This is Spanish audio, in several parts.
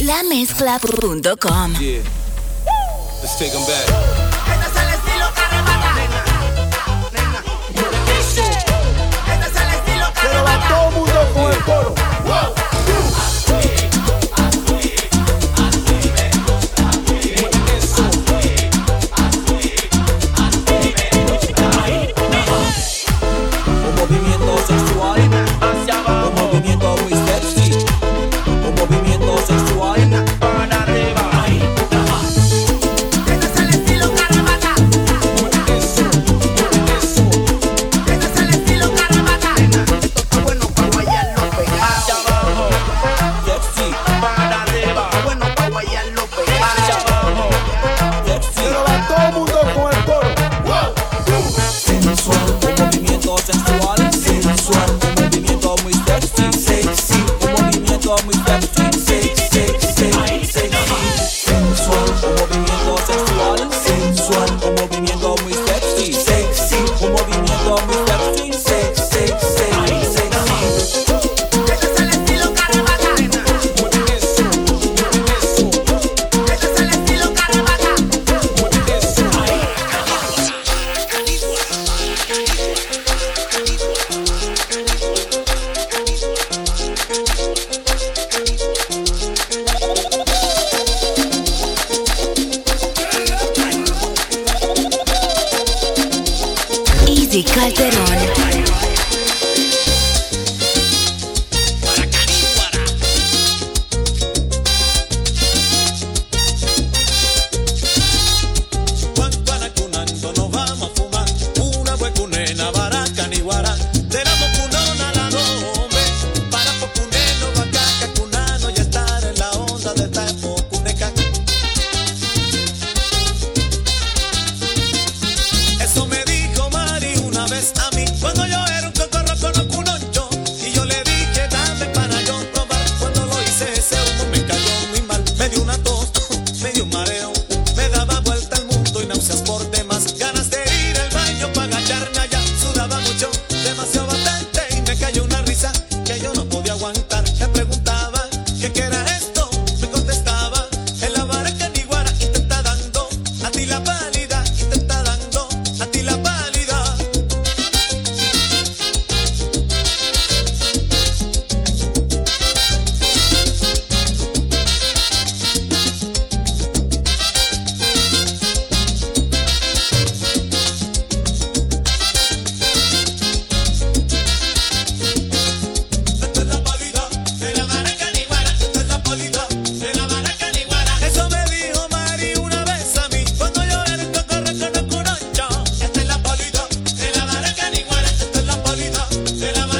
Lamezcla.com. Yeah. Let's take them back. Te la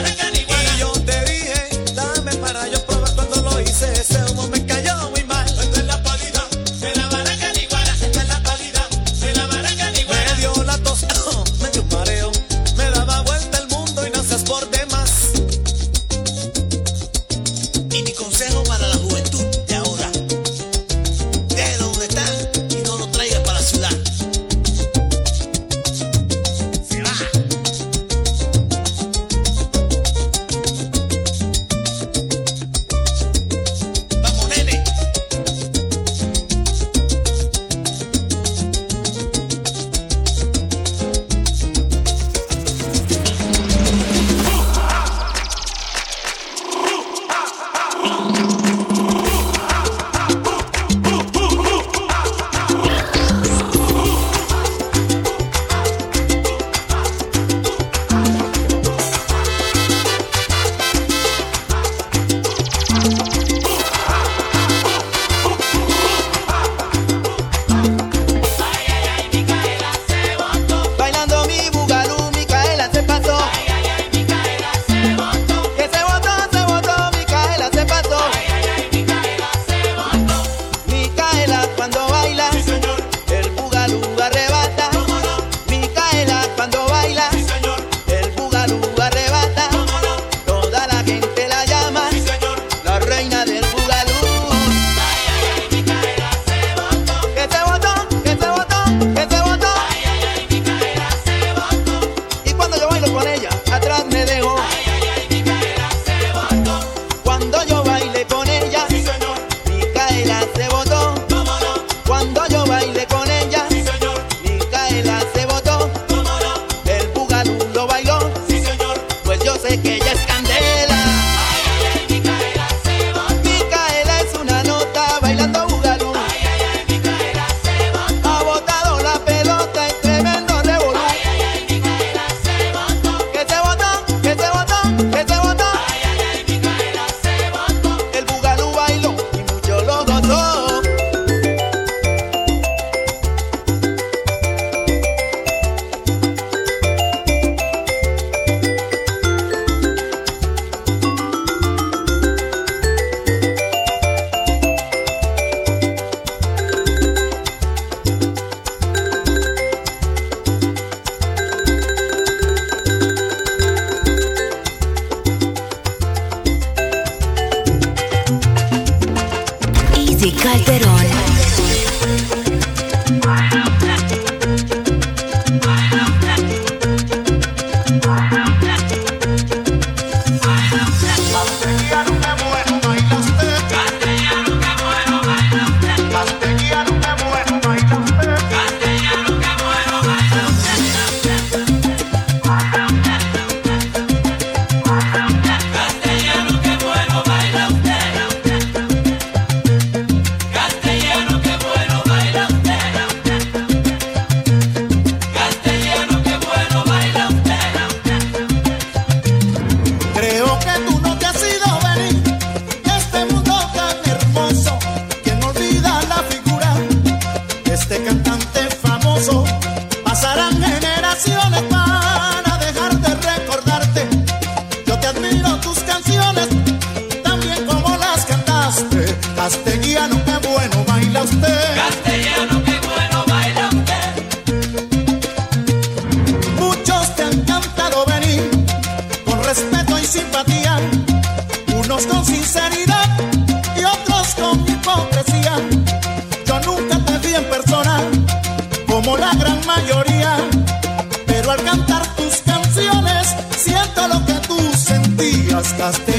sentías.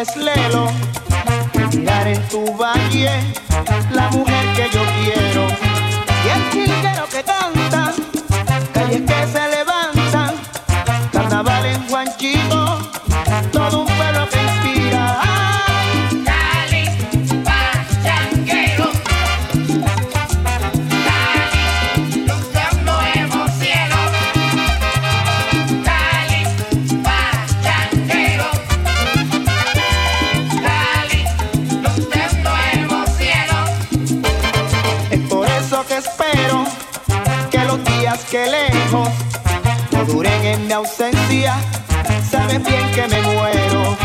es lelo, mirar en tu valle que lejos, no duren en mi ausencia, Saben bien que me muero.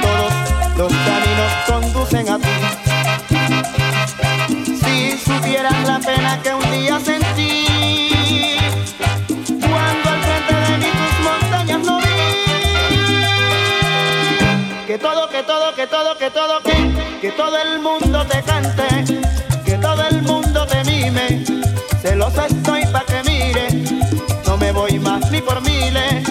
Todos los caminos conducen a ti. Si supieras la pena que un día sentí. Cuando al frente de mí tus montañas no vi Que todo, que todo, que todo, que todo, que, que todo el mundo por miles.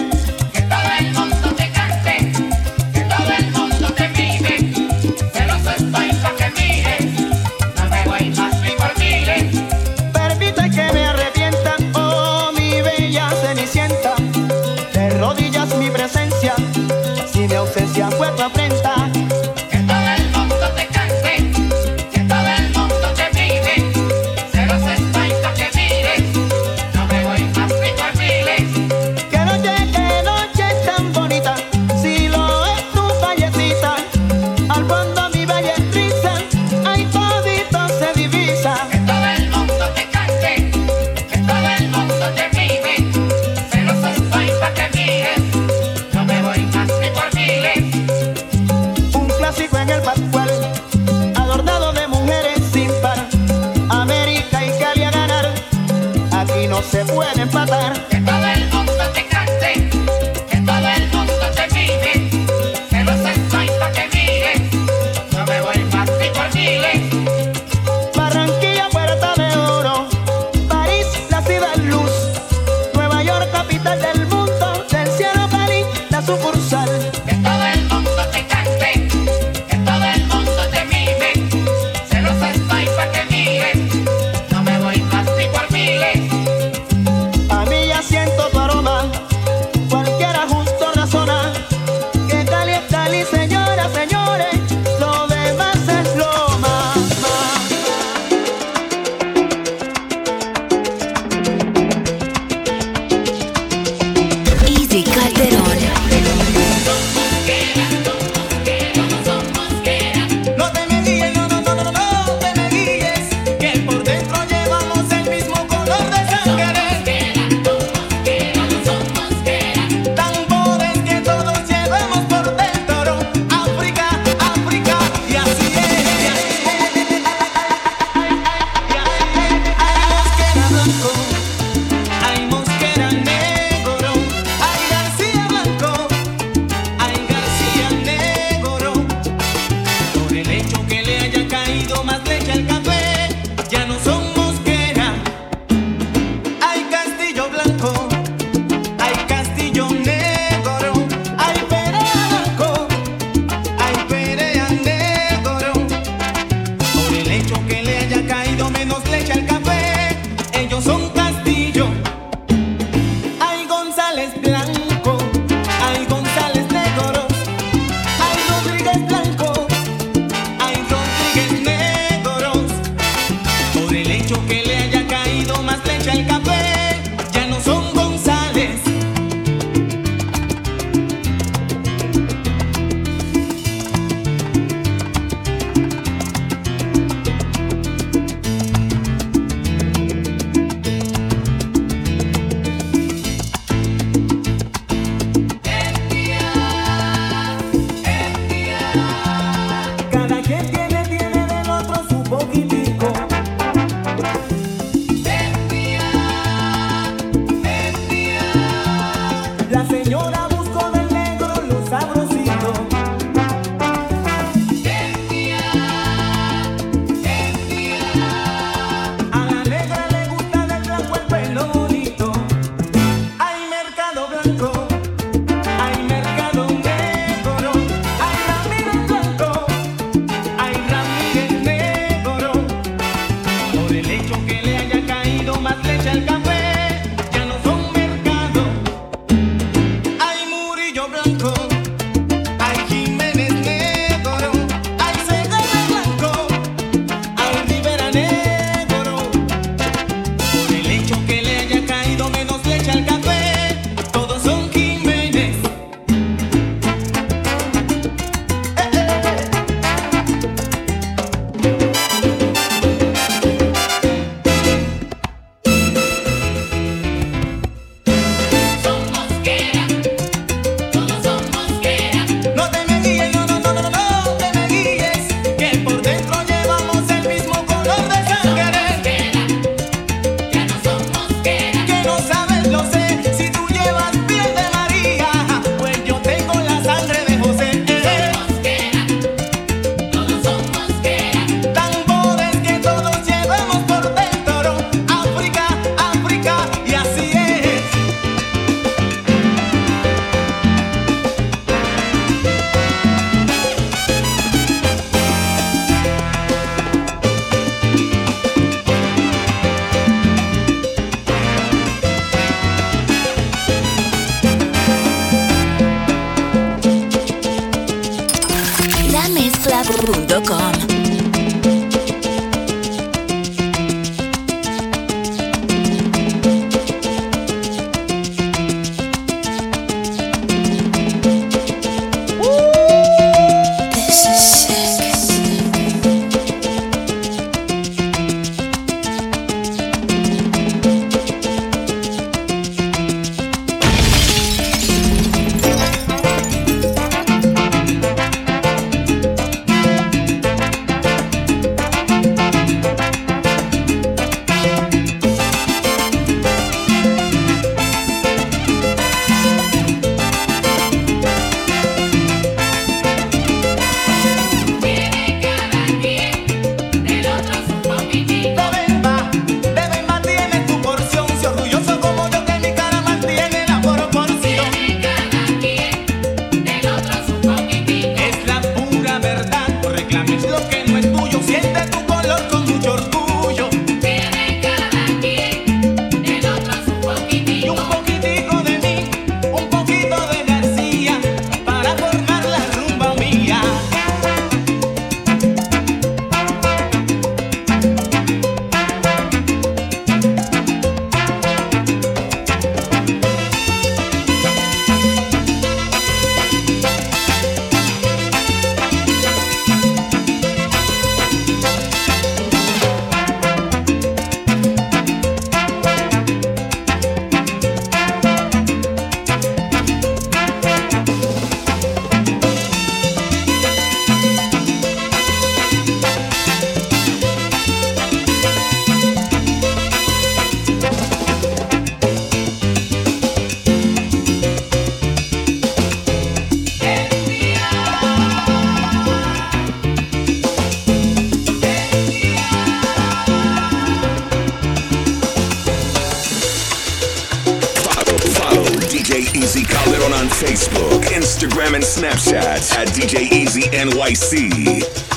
And Snapchat at DJ Easy NYC.